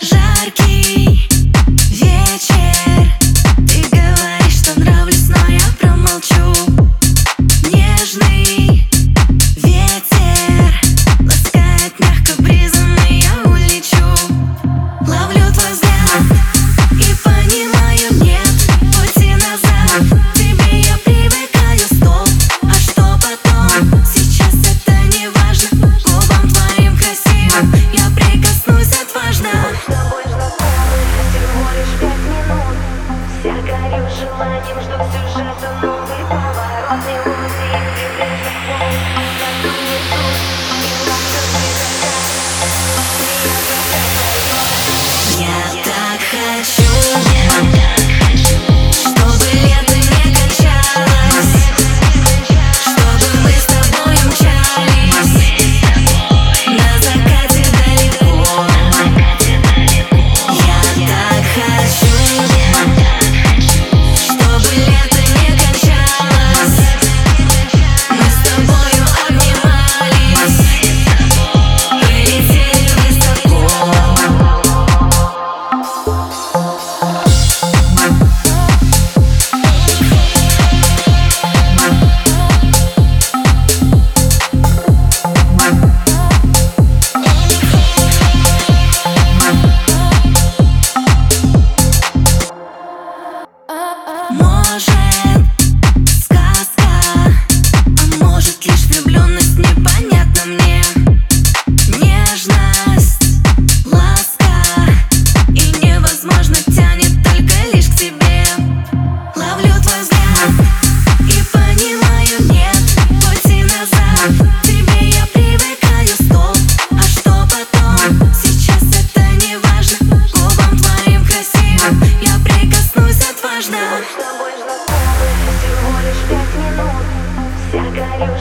Жаркий 안녕.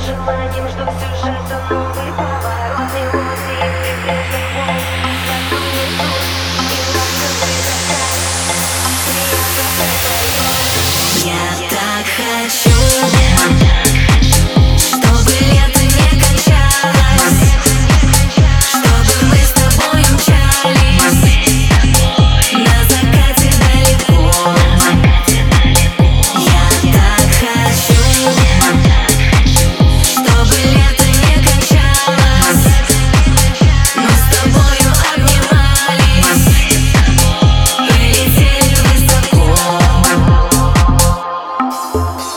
желанием ждут всю Wow.